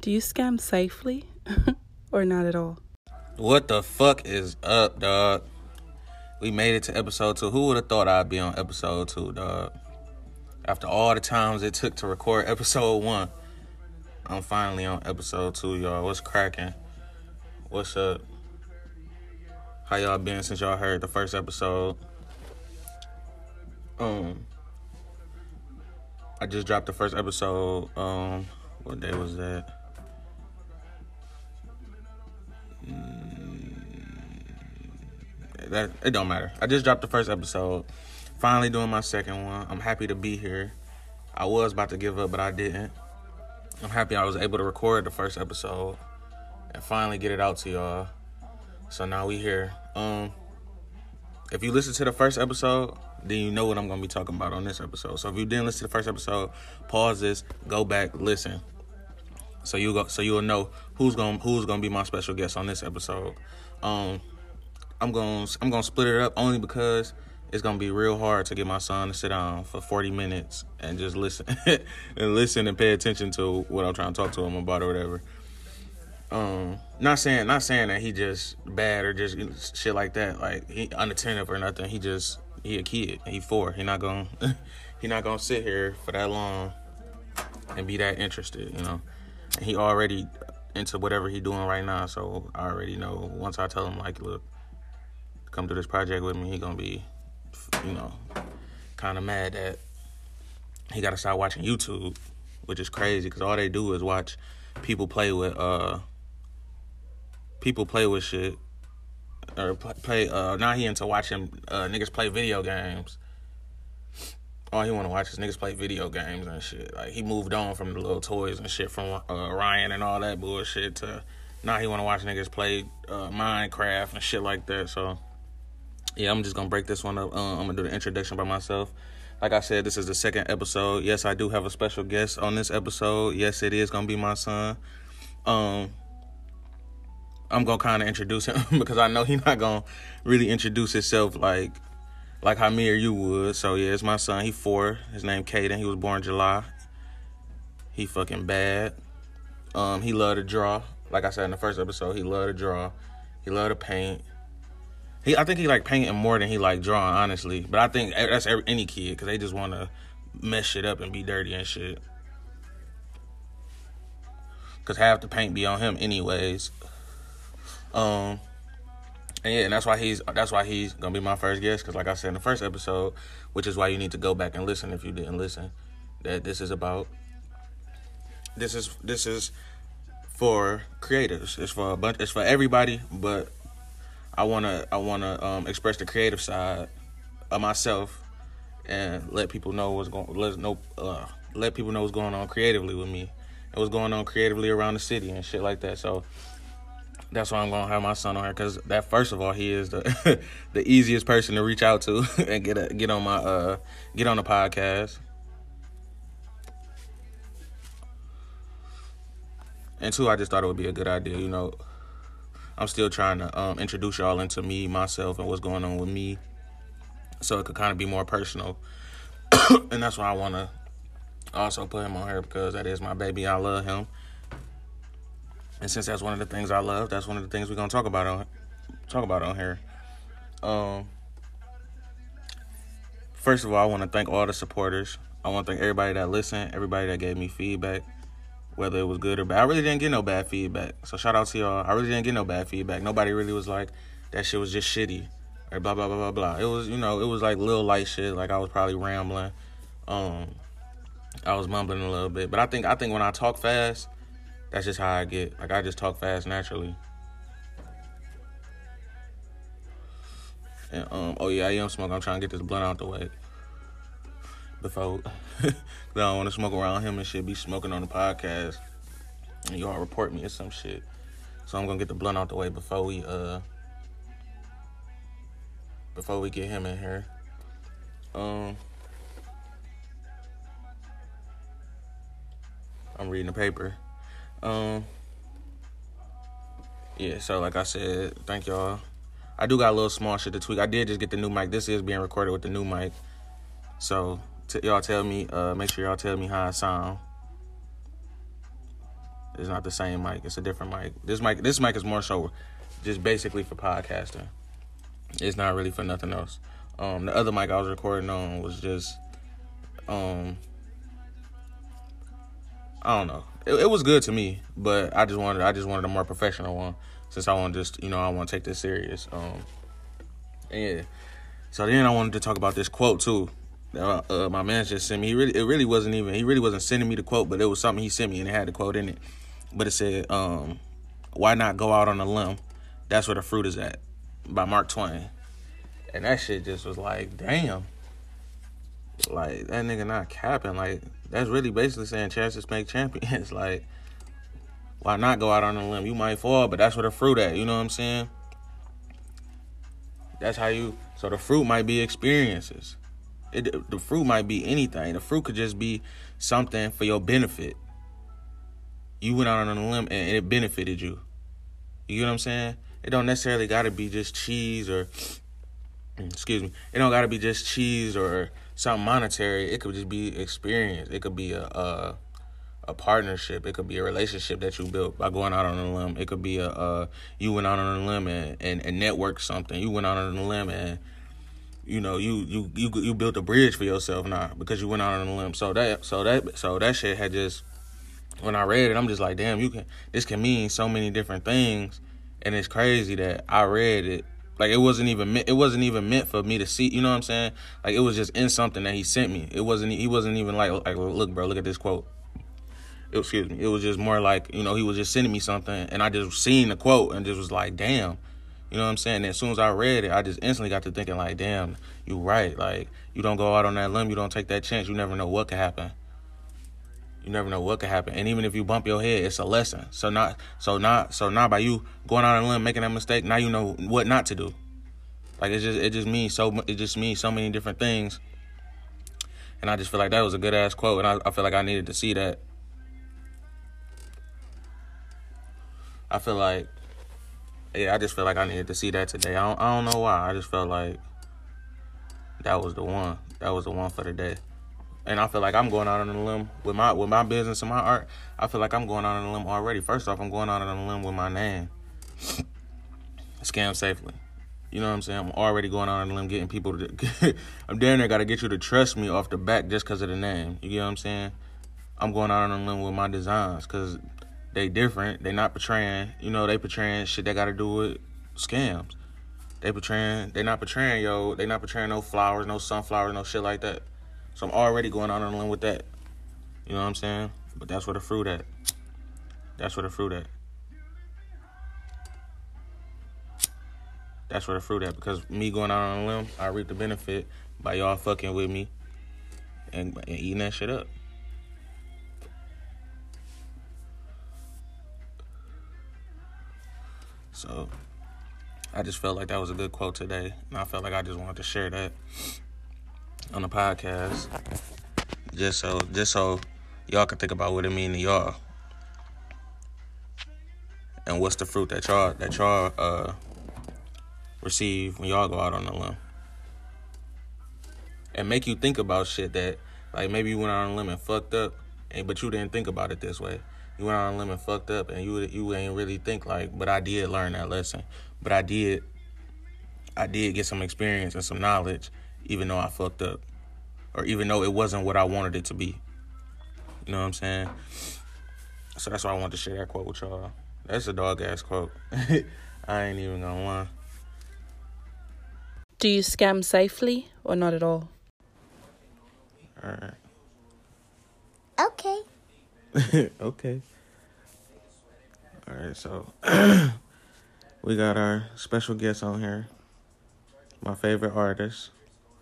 Do you scam safely or not at all? What the fuck is up, dog? We made it to episode two. Who would have thought I'd be on episode two, dog? After all the times it took to record episode one, I'm finally on episode two, y'all. What's cracking? What's up? How y'all been since y'all heard the first episode? Um, I just dropped the first episode. Um, what day was that? That it don't matter. I just dropped the first episode. Finally doing my second one. I'm happy to be here. I was about to give up, but I didn't. I'm happy I was able to record the first episode and finally get it out to y'all. So now we here. Um if you listen to the first episode, then you know what I'm gonna be talking about on this episode. So if you didn't listen to the first episode, pause this, go back, listen. So you go so you'll know who's gonna who's gonna be my special guest on this episode. Um I'm going to I'm going to split it up only because it's going to be real hard to get my son to sit down for 40 minutes and just listen and listen and pay attention to what I'm trying to talk to him about or whatever. Um, not saying not saying that he just bad or just shit like that, like he unattentive or nothing. He just he a kid. He four. He not gonna he not gonna sit here for that long and be that interested, you know. He already into whatever he doing right now, so I already know once I tell him like, look, come to this project with me, he gonna be, you know, kind of mad that he got to start watching YouTube, which is crazy because all they do is watch people play with uh people play with shit or play. Uh, now he into watching uh, niggas play video games. All he want to watch is niggas play video games and shit. Like he moved on from the little toys and shit from uh, Ryan and all that bullshit to now he want to watch niggas play uh, Minecraft and shit like that. So yeah, I'm just gonna break this one up. Uh, I'm gonna do the introduction by myself. Like I said, this is the second episode. Yes, I do have a special guest on this episode. Yes, it is gonna be my son. Um, I'm gonna kind of introduce him because I know he's not gonna really introduce himself like like how me or you would. So yeah, it's my son. He four. His name Kaden. He was born July. He fucking bad. Um, he love to draw. Like I said in the first episode, he love to draw. He love to paint. He, I think he like painting more than he like drawing, honestly. But I think that's every, any kid because they just want to mess shit up and be dirty and shit. Cause half the paint be on him anyways. Um, and yeah, and that's why he's that's why he's gonna be my first guest. Cause like I said in the first episode, which is why you need to go back and listen if you didn't listen. That this is about. This is this is for creatives. It's for a bunch. It's for everybody, but I wanna I wanna um, express the creative side of myself and let people know what's going let know uh, let people know what's going on creatively with me and what's going on creatively around the city and shit like that. So that's why I'm gonna have my son on here because that first of all he is the the easiest person to reach out to and get a, get on my uh get on the podcast. And two, I just thought it would be a good idea, you know I'm still trying to um, introduce y'all into me, myself, and what's going on with me, so it could kind of be more personal. and that's why I want to also put him on here because that is my baby. I love him, and since that's one of the things I love, that's one of the things we're gonna talk about on talk about on here. Um, first of all, I want to thank all the supporters. I want to thank everybody that listened, everybody that gave me feedback whether it was good or bad. I really didn't get no bad feedback. So shout out to y'all. I really didn't get no bad feedback. Nobody really was like that shit was just shitty or blah blah blah blah blah. It was you know it was like little light shit. Like I was probably rambling. Um, I was mumbling a little bit, but I think I think when I talk fast, that's just how I get. Like I just talk fast naturally. And um, oh yeah, I am smoking. I'm trying to get this blunt out the way before I don't want to smoke around him and shit. Be smoking on the podcast, and y'all report me or some shit. So I'm gonna get the blunt out the way before we uh before we get him in here. Um, I'm reading the paper. Um, yeah. So like I said, thank y'all. I do got a little small shit to tweak. I did just get the new mic. This is being recorded with the new mic. So t- y'all tell me, uh, make sure y'all tell me how I sound. It's not the same mic. It's a different mic. This mic, this mic is more so just basically for podcasting. It's not really for nothing else. Um, the other mic I was recording on was just, um, I don't know. It, it, was good to me, but I just wanted, I just wanted a more professional one since I want just, you know, I want to take this serious. Um, yeah. So then I wanted to talk about this quote too. Uh, uh, my man just sent me. He really, it really wasn't even. He really wasn't sending me the quote, but it was something he sent me, and it had the quote in it. But it said, um, "Why not go out on a limb? That's where the fruit is at." By Mark Twain, and that shit just was like, damn. Like that nigga not capping. Like that's really basically saying chances make champions. like, why not go out on a limb? You might fall, but that's where the fruit at. You know what I'm saying? That's how you. So the fruit might be experiences. It, the fruit might be anything. The fruit could just be something for your benefit. You went out on a limb and it benefited you. You know what I'm saying? It don't necessarily got to be just cheese or excuse me. It don't got to be just cheese or something monetary. It could just be experience. It could be a, a a partnership. It could be a relationship that you built by going out on a limb. It could be a you went out on a limb and, and, and network something. You went out on a limb and you know you you you you built a bridge for yourself now because you went out on a limb. So that so that so that shit had just when I read it, I'm just like, damn, you can this can mean so many different things, and it's crazy that I read it like it wasn't even it wasn't even meant for me to see. You know what I'm saying? Like it was just in something that he sent me. It wasn't he wasn't even like like look, bro, look at this quote excuse me. It was just more like, you know, he was just sending me something and I just seen the quote and just was like, damn. You know what I'm saying? And as soon as I read it, I just instantly got to thinking like, damn, you right. Like, you don't go out on that limb, you don't take that chance. You never know what could happen. You never know what could happen. And even if you bump your head, it's a lesson. So not so not so not by you going out on a limb, making that mistake, now you know what not to do. Like it just it just means so it just means so many different things. And I just feel like that was a good ass quote and I, I feel like I needed to see that I feel like, yeah, I just feel like I needed to see that today. I don't, I don't know why. I just felt like that was the one. That was the one for the day. And I feel like I'm going out on a limb with my with my business and my art. I feel like I'm going out on a limb already. First off, I'm going out on a limb with my name. Scam safely. You know what I'm saying? I'm already going out on a limb getting people to. I'm down there got to get you to trust me off the back just because of the name. You get what I'm saying? I'm going out on a limb with my designs because they different. They not portraying, you know, they portraying shit that got to do with scams. They portraying, they not portraying, yo, they not portraying no flowers, no sunflowers, no shit like that. So I'm already going out on a limb with that. You know what I'm saying? But that's where the fruit at. That's where the fruit at. That's where the fruit at. Because me going out on a limb, I reap the benefit by y'all fucking with me and, and eating that shit up. So I just felt like that was a good quote today. And I felt like I just wanted to share that on the podcast. Just so just so y'all can think about what it mean to y'all. And what's the fruit that y'all that y'all uh receive when y'all go out on the limb. And make you think about shit that like maybe you went out on a limb and fucked up, and but you didn't think about it this way you went out on a limb and fucked up, and you you ain't really think like, but I did learn that lesson. But I did, I did get some experience and some knowledge, even though I fucked up, or even though it wasn't what I wanted it to be. You know what I'm saying? So that's why I wanted to share that quote with y'all. That's a dog ass quote. I ain't even gonna lie. Do you scam safely or not at all? All right. Okay. okay. All right, so we got our special guest on here. My favorite artist,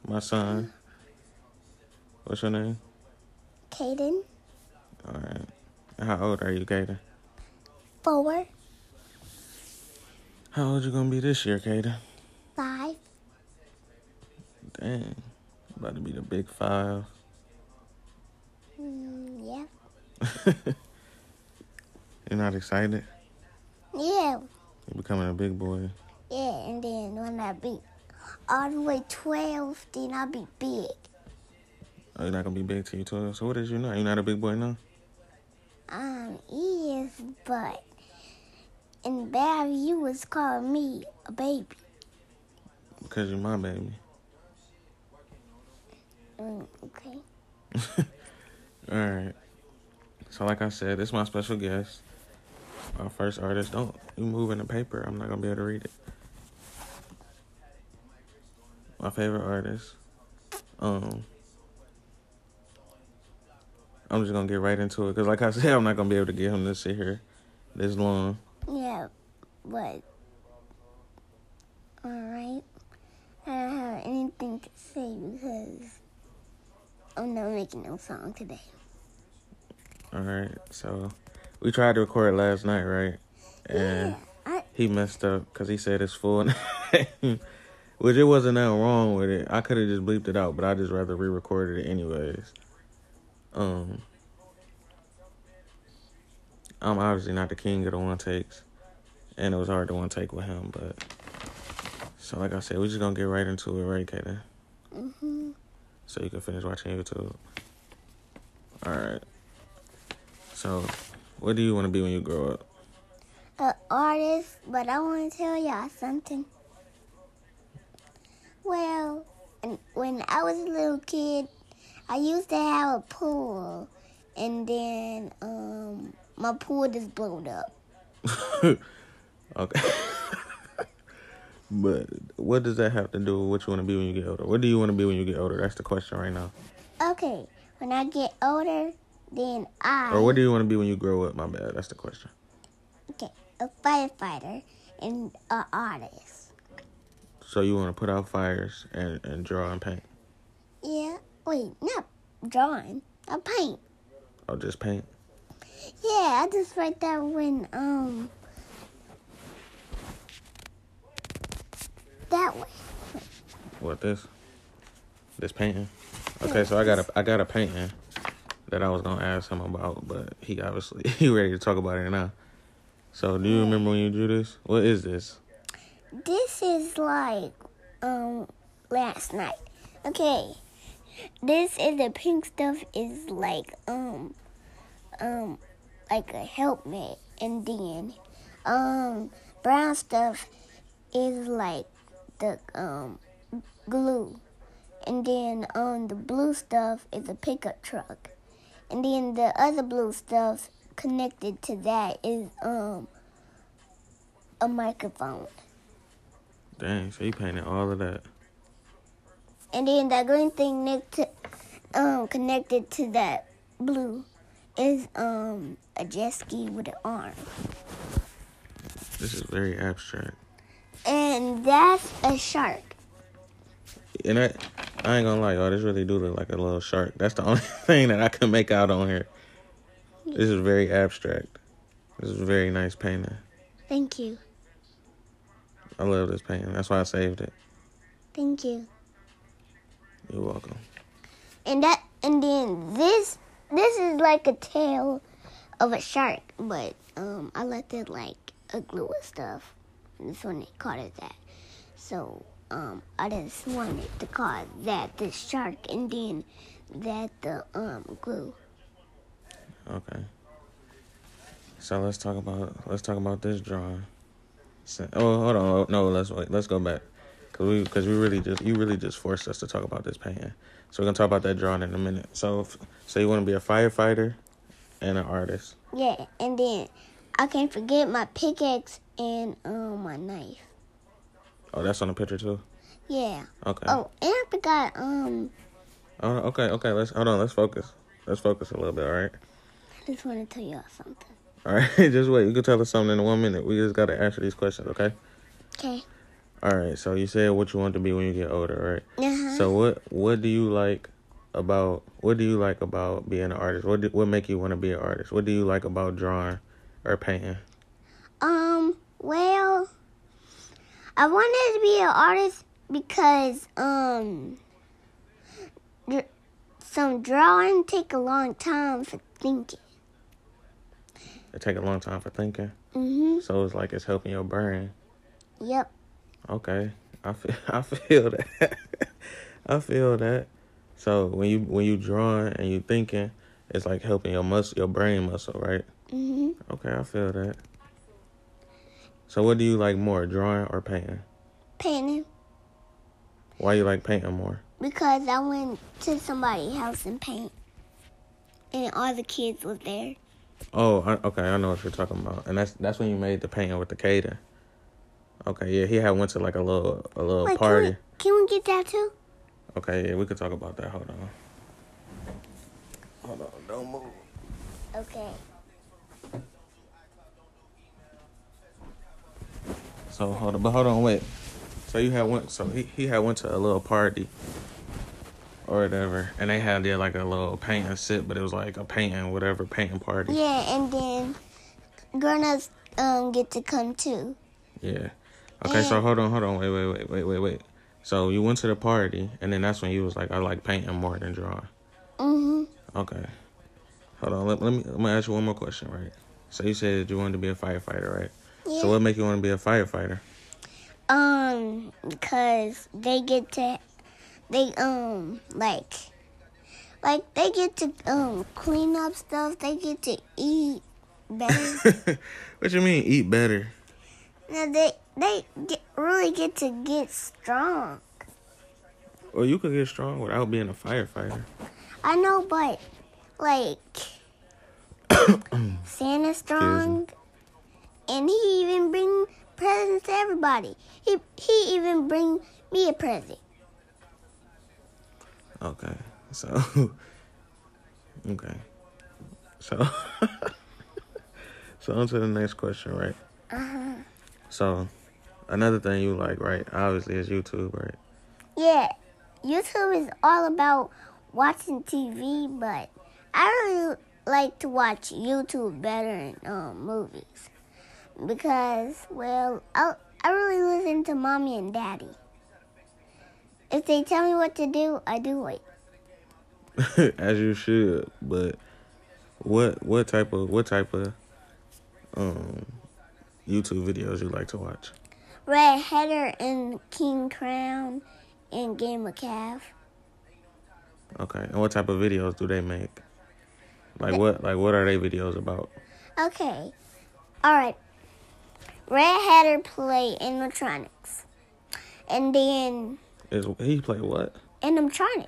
my son. What's your name? Kaden. All right. How old are you, Kaden? Four. How old you gonna be this year, Kaden? Five. Dang, about to be the big five. Mm, yeah. You're not excited? Yeah. You're becoming a big boy. Yeah, and then when I be all the way 12, then I'll be big. Oh, you're not gonna be big till you're 12. So what is you now? You're not a big boy now? Um, is, but in bad you was calling me a baby. Because you're my baby. Mm, okay. All right. So, like I said, this is my special guest. Our first artist. Don't you move in the paper. I'm not to be able to read it. My favorite artist. Um, I'm just going to get right into it. Because, like I said, I'm not going to be able to get him to sit here this long. Yeah, but all right. I don't have anything to say because I'm not making no song today. All right. So, we tried to record last night, right? And yeah, I he messed up because he said it's full. Which it wasn't nothing wrong with it. I could have just bleeped it out, but I just rather re-recorded it anyways. Um, I'm obviously not the king of the one takes, and it was hard to one take with him. But so, like I said, we're just gonna get right into it, right, Kaden? hmm So you can finish watching YouTube. All right. So, what do you want to be when you grow up? an artist, but I want to tell y'all something. Well, when I was a little kid, I used to have a pool, and then um, my pool just blew up. okay. but what does that have to do with what you want to be when you get older? What do you want to be when you get older? That's the question right now. Okay, when I get older, then I Or what do you want to be when you grow up? My bad. That's the question. okay a firefighter and an artist. So you want to put out fires and, and draw and paint? Yeah, wait, not drawing, a paint. Or just paint? Yeah, I just write that when um that way. What this? This painting? Okay, so I got a I got a painting that I was gonna ask him about, but he obviously he ready to talk about it now. So do you remember when you drew this? What is this? This is like um last night. Okay. This is the pink stuff is like um um like a helmet and then um brown stuff is like the um glue. And then um the blue stuff is a pickup truck. And then the other blue stuff connected to that is um a microphone. Dang, so you painted all of that. And then that green thing next to, um, connected to that blue is um a jet ski with an arm. This is very abstract. And that's a shark. And I, I ain't gonna lie, y'all. This really do look like a little shark. That's the only thing that I can make out on here. This is very abstract. This is a very nice painting. Thank you. I love this painting. That's why I saved it. Thank you. You're welcome. And that and then this this is like a tail of a shark, but um I left it like a glue and stuff. And this one they called it that. So um I just wanted to call that the shark and then that the um glue. Okay. So let's talk about let's talk about this drawing. Oh, hold on. No, let's wait. Let's go back. Cause we, cause we really just, you really just forced us to talk about this painting. So we're gonna talk about that drawing in a minute. So, if, so you want to be a firefighter and an artist. Yeah, and then I can't forget my pickaxe and um my knife. Oh, that's on the picture too. Yeah. Okay. Oh, and I forgot um Oh, okay, okay. Let's hold on. Let's focus. Let's focus a little bit. All right. I just want to tell y'all something. All right. just wait. You can tell us something in one minute. We just gotta answer these questions. Okay. Okay. All right. So you said what you want to be when you get older, right? Uh-huh. So what what do you like about what do you like about being an artist? What do, what make you want to be an artist? What do you like about drawing or painting? Um, well, I wanted to be an artist because um, dr- some drawing take a long time for thinking. It take a long time for thinking. Mhm. So it's like it's helping your brain. Yep. Okay. I feel I feel that. I feel that. So when you when you drawing and you thinking, it's like helping your muscle, your brain muscle, right? Mhm. Okay, I feel that. So, what do you like more, drawing or painting? Painting Why you like painting more? because I went to somebody's house and paint, and all the kids was there. Oh, I, okay, I know what you're talking about, and that's that's when you made the painting with the Caden. Okay, yeah, he had went to like a little a little Wait, party. Can we, can we get that too? Okay, yeah, we could talk about that. Hold on. Hold on, don't move. Okay. So hold on, but hold on, wait. So you had went, so he he had went to a little party or whatever, and they had like a little paint and sit, but it was like a painting, whatever painting party. Yeah, and then grown-ups um get to come too. Yeah. Okay, so hold on, hold on, wait, wait, wait, wait, wait, wait. So you went to the party, and then that's when you was like, I like painting more than drawing. Mhm. Okay. Hold on, let, let me let me ask you one more question, right? So you said you wanted to be a firefighter, right? Yeah. So what make you want to be a firefighter? Um, because they get to, they um like, like they get to um clean up stuff. They get to eat better. what you mean eat better? now they they get, really get to get strong. Well, you could get strong without being a firefighter. I know, but like Santa's strong, and he even bring presents to everybody. He he even bring me a present. Okay. So Okay. So So on to the next question, right? Uh-huh. So another thing you like, right? Obviously is YouTube, right? Yeah, YouTube is all about watching TV, but I really like to watch YouTube better than um, movies because, well, I I really listen to mommy and daddy. If they tell me what to do, I do it. As you should, but what what type of what type of um YouTube videos you like to watch? Red Hatter and King Crown and Game of Calf. Okay. And what type of videos do they make? Like what like what are they videos about? Okay, all right. Red Hatter play animatronics, and then Is he play what? animatronics.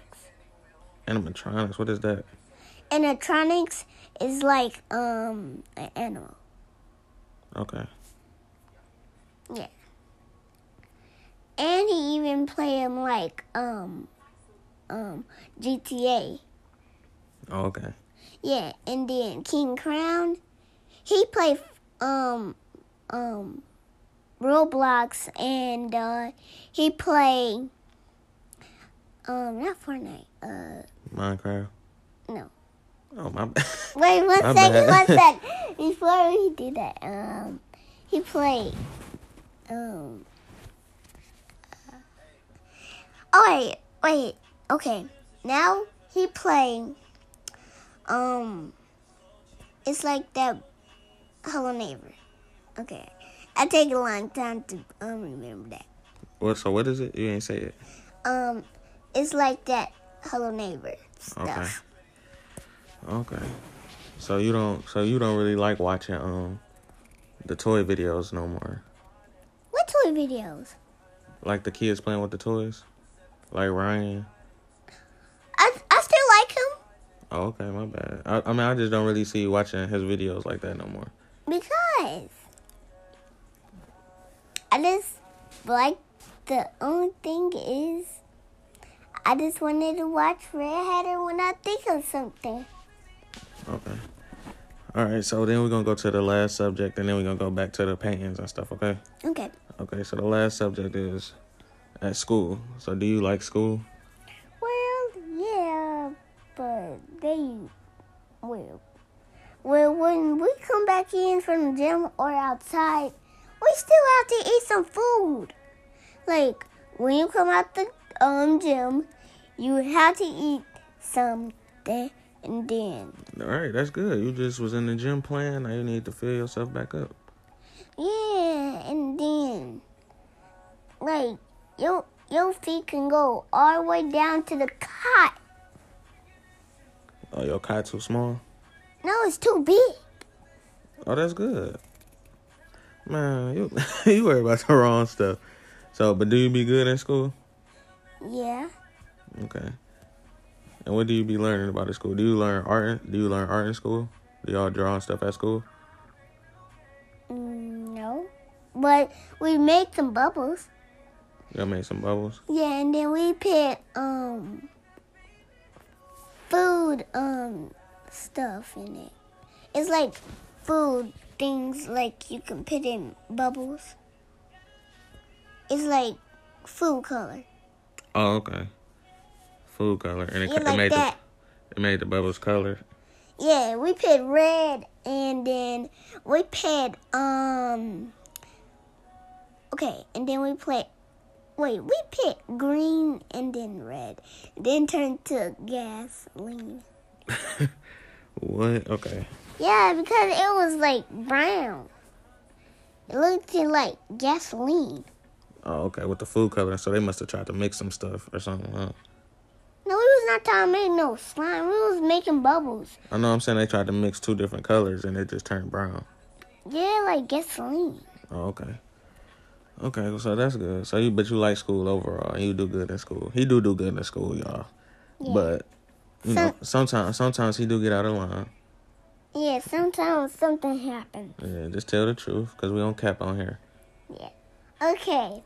Animatronics. What is that? Animatronics is like um an animal. Okay. Yeah. And he even play him like um um GTA. Oh, okay. Yeah, and then King Crown, he play um um Roblox and uh he play um not Fortnite. Uh Minecraft. no. Oh my bad. Wait one My second, one sec. Before he did that, um he played um Oh wait, wait, okay. Now he playing um it's like that Hello Neighbor. Okay. I take a long time to um remember that. What? So what is it? You ain't say it. Um it's like that Hello Neighbor stuff. Okay. So you don't. So you don't really like watching um the toy videos no more. What toy videos? Like the kids playing with the toys. Like Ryan. I I still like him Oh, okay, my bad. I, I mean, I just don't really see you watching his videos like that no more. because I just like the only thing is I just wanted to watch Red Hatter when I think of something. Okay. All right. So then we're gonna go to the last subject, and then we're gonna go back to the paintings and stuff. Okay. Okay. Okay. So the last subject is at school. So do you like school? Well, yeah, but they well, well when we come back in from the gym or outside, we still have to eat some food. Like when you come out the um gym, you have to eat something, and then All right. That's good. You just was in the gym playing. Now you need to fill yourself back up. yeah, and then like your your feet can go all the way down to the cot. Oh, your kite too small. No, it's too big. Oh, that's good. Man, you you worry about the wrong stuff. So, but do you be good in school? Yeah. Okay. And what do you be learning about at school? Do you learn art? Do you learn art in school? Do y'all draw and stuff at school? Mm, no. But we make some bubbles. Y'all made some bubbles. Yeah, and then we put um food um stuff in it. It's like food things like you can put in bubbles. It's like food color. Oh, okay. Food color, and it, Yeah, it like made that. the it made the bubbles color. Yeah, we put red and then we put um okay, and then we put wait, we put green and then red. Then turned to gasoline. What? Okay. Yeah, because it was like brown. It looked like gasoline. Oh, okay. With the food coloring. so they must have tried to mix some stuff or something. Huh? No, we was not trying to make no slime. We was making bubbles. I know. I'm saying they tried to mix two different colors and it just turned brown. Yeah, like gasoline. Oh, okay. Okay, so that's good. So you, but you like school overall. You do good in school. He do do good in school, y'all. Yeah. But you Some- know, sometimes sometimes he do get out of line. Yeah, sometimes something happens. Yeah, just tell the truth, cause we don't cap on here. Yeah. Okay.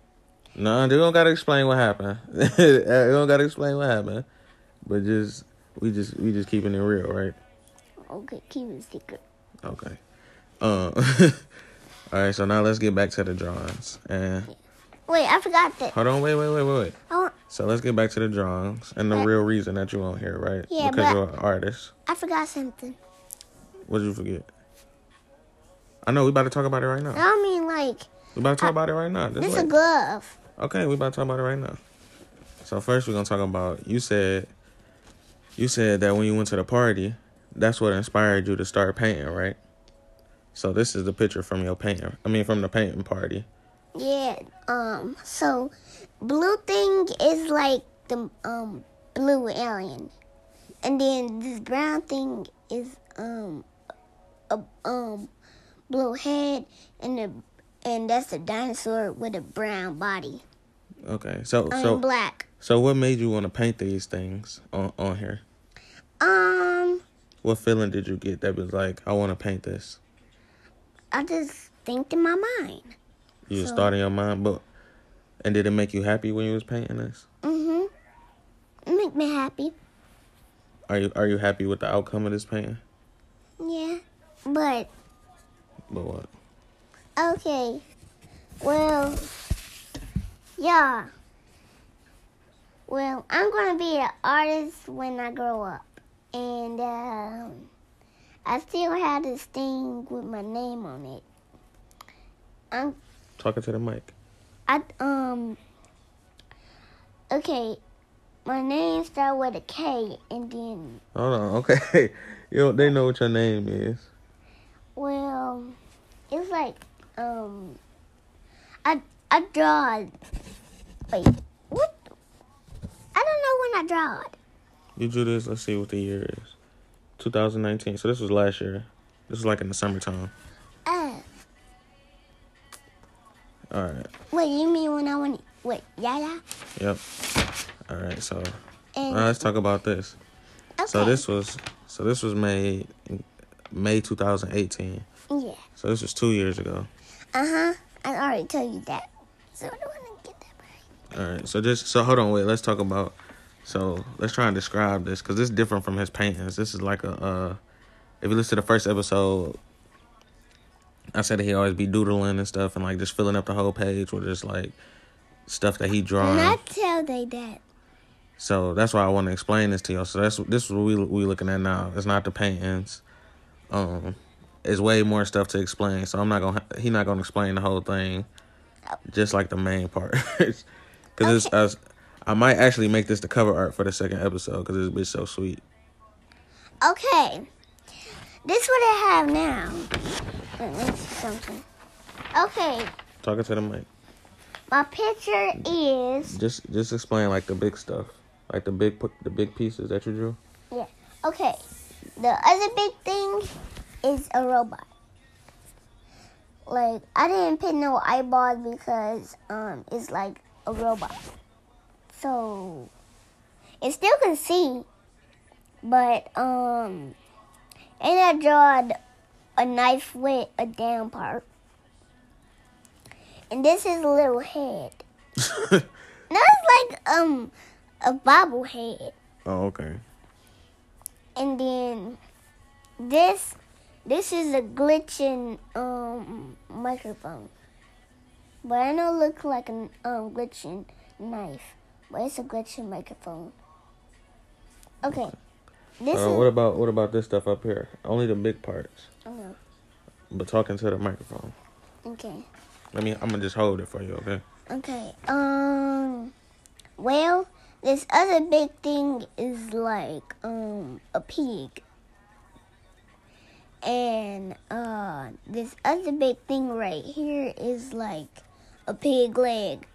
No, they don't gotta explain what happened. they don't gotta explain what happened. But just we just we just keeping it real, right? Okay, keep it secret. Okay. Um. all right. So now let's get back to the drawings. And Wait, I forgot that. hold on. Wait. Wait. Wait. Wait. Wait. I, So let's get back to the drawings and the Uh, real reason that you on here, right? Yeah, because but- you're an artist. I forgot something. What did you forget? I know we about to talk about it right now. I mean, like, We about to talk about it right now. Just this is a glove. Okay, we about to talk about it right now. So first we're gonna talk about you said you said that when you went to the party, that's what inspired you to start painting, right? So this is the picture from your painting. I mean from the painting party. Yeah. Um. So, blue thing is like the um blue alien, and then this brown thing is um a um blue head, and the and that's a dinosaur with a brown body. Okay. So I mean so black. so what made you want to paint these things on on here? Um. What feeling did you get that was like, I want to paint this? I just think in my mind. You So- thought your mind, but and did it make you happy when you was painting this? Mm Mhm. Make me happy. Are you are you happy with the outcome of this painting? Yeah. But But what? Okay. Well, yeah. Well, I'm gonna be an artist when I grow up, and um, I still have this thing with my name on it. I'm Talking to the mic. I um. Okay, my name starts with a K, and then Hold on, okay. you know, they know what your name is. well, it's like um. I I draw. Wait, what? I don't know when I draw it. You drew this. Let's see what the year is. 2019. So this was last year. This was like in the summertime. Uh, All right. wait, you mean when I went? Wait, yeah, yeah. Yep. All right. So And let's talk about this. okay. So this was so this was made May 2018. Yeah. So this was two years ago. Uh huh. I already told you that. So I don't want to get that right. All right. So just so hold on. Wait. Let's talk about. So let's try and describe this because this is different from his paintings. This is like a. uh If you listen to the first episode, I said he always be doodling and stuff and like just filling up the whole page with just like stuff that he drawing. Not tell they that. So that's why I want to explain this to y'all. So that's this is what we we looking at now. It's not the paintings. Um, it's way more stuff to explain. So I'm not gonna he's not gonna explain the whole thing, just like the main part. Because it's us. I might actually make this the cover art for the second episode because it's been so sweet. Okay. This what I have now. Wait, let me see something. Okay, Talking to the mic. my picture is Just just explain like the big stuff, like the big the big pieces that you drew. Yeah. Okay. the other big thing is a robot. Like I didn't put no eyeballs because um it's like a robot. So it still can see, but um and I drawed a knife with a down part. And this is a little head. No, it's like um a bobblehead. oh, okay. And then this this is a glitching um microphone. But I know it looks like a um glitching knife. But it's a glitching microphone. Okay. This Uh, is what about what about this stuff up here? Only the big parts. oh, no. But talking to the microphone. okay. Let me. I'm gonna just hold it for you, okay? Okay. Um well, this other big thing is like um a pig. And uh this other big thing right here is like a pig leg.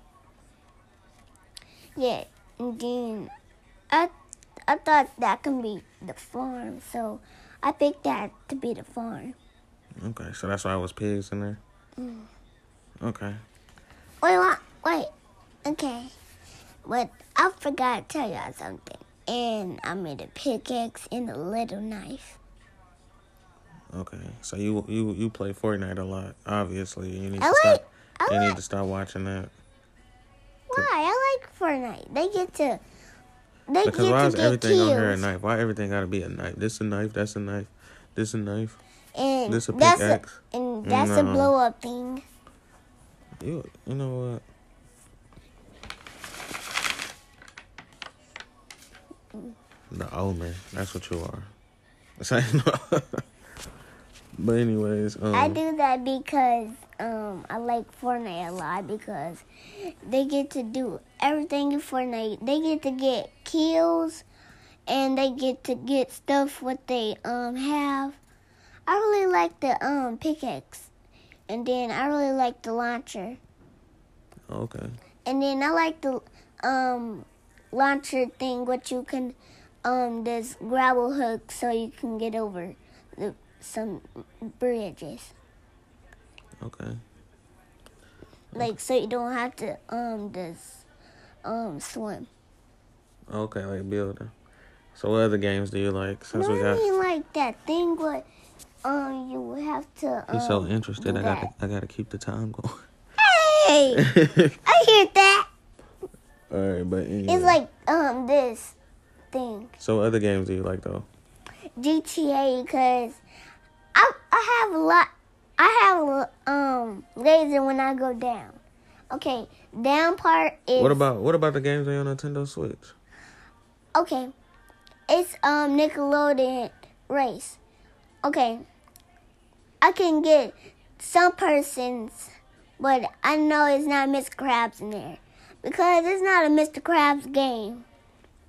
Yeah, and then I I thought that can be the farm, so I picked that to be the farm. Okay. So that's why it was pigs in there. Mm. Okay. Wait? Wait. Okay. But I forgot to tell y'all something. And I made a pickaxe and a little knife. Okay. So you you you play Fortnite a lot. Obviously, you need I to like. stop. I You need to stop watching that. Why? I like Fortnite. They get to. They Because get why to is get everything kills. on here a knife? Why everything gotta be a knife? This a knife. That's a knife. This a knife. And This a that's a, pickaxe. and mm, that's a blow up thing. You you know what? The omen. That's what you are. but anyways, um, I do that because um I like Fortnite a lot because they get to do everything in Fortnite. They get to get kills and they get to get stuff what they um have. I really like the um pickaxe. And then I really like the launcher. okay. And then I like the um launcher thing what you can um this grapple hook so you can get over some bridges. Okay. Like so you don't have to um this um swim. Okay, like building. So what other games do you like? Since no, we I got mean like that thing what um you would have to um, he's so interested, I got I got to keep the time going. Hey I hear that. All right, but anyway. It's like um this thing. so what other games do you like though? GTA because I have a lot. I have a um laser when I go down. Okay, down part is What about what about the games on your Nintendo Switch? okay. It's um Nickelodeon race. Okay, I can get some persons, but I know it's not Mr. Krabs in there because it's not a Mr. Krabs game.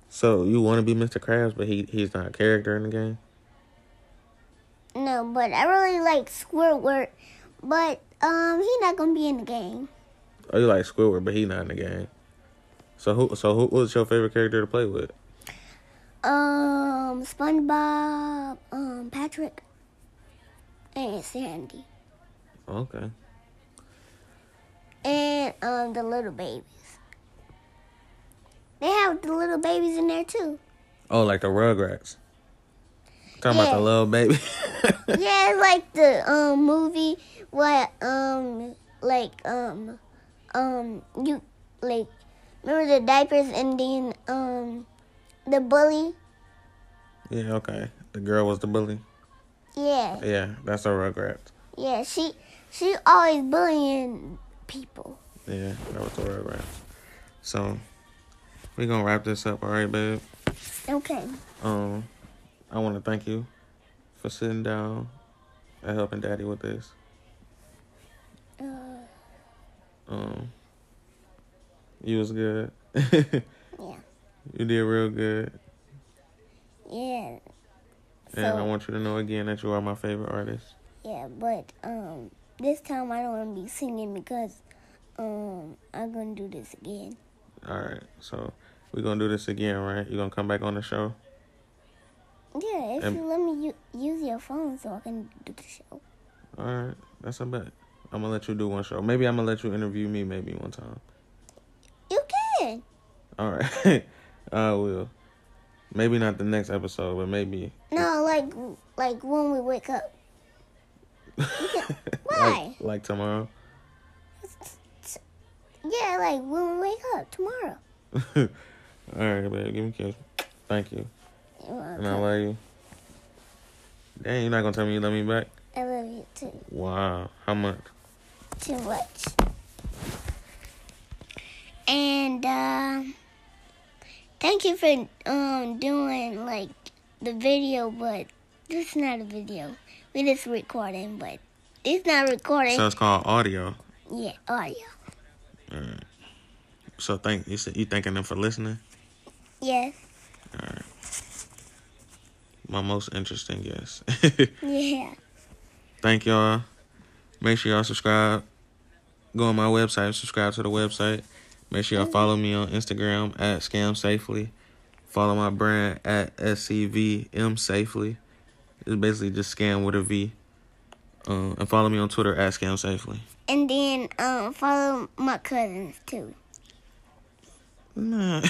So you want to be Mr. Krabs, but he he's not a character in the game. No, but I really like Squidward, but um he's not gonna be in the game. Oh, you like Squidward, but he not in the game. So who so who was your favorite character to play with? Um, SpongeBob, um, Patrick, and Sandy, Okay. and um, the little babies. They have the little babies in there too. Oh, like the Rugrats. Talking about the little baby. yeah, like the um movie what um like um um you like remember the diapers and then um the bully. yeah. Okay. The girl was the bully. Yeah, Yeah, that's a Rugrats. yeah. She she always bullying people. Yeah, that was the Rugrats. So we gonna wrap this up, all right, babe. Okay. Um, I want to thank you for sitting down and helping Daddy with this. Uh, Um, you was good. yeah. You did real good, Yeah. and I want you to know again that you are my favorite artist. Yeah, but um, this time I don't want to be singing because um, I'm gonna do this again. All right, so we're gonna do this again, right? You're gonna come back on the show? Yeah, if And- you let me u- use your phone so I can do the show. All right, that's a bet. I'm gonna let you do one show. Maybe I'm gonna let you interview me. Maybe one time. You can. All right, I will. Maybe not the next episode, but maybe. No, like like when we wake up. Why? like, like tomorrow. Yeah, like when we wake up tomorrow. All right, babe. Give me a kiss. Thank you. You're And I love you. Dang, you're not gonna tell me you love me back? I love you too. Wow. How much? Too much. And um, thank you for um doing like the video, but this is not a video. We just recording, but it's not recording. So it's called audio. yeah, audio. All right. So thank you. You thanking them for listening. Yes. All right. My most interesting guest. Yeah. Thank y'all. Make sure y'all subscribe. Go on my website, subscribe to the website. Make sure y'all follow me on Instagram at Scam Safely. Follow my brand at SCVM Safely. It's basically just scam with a V. Um, and follow me on Twitter at Scam Safely. And then um follow my cousins too. Nah.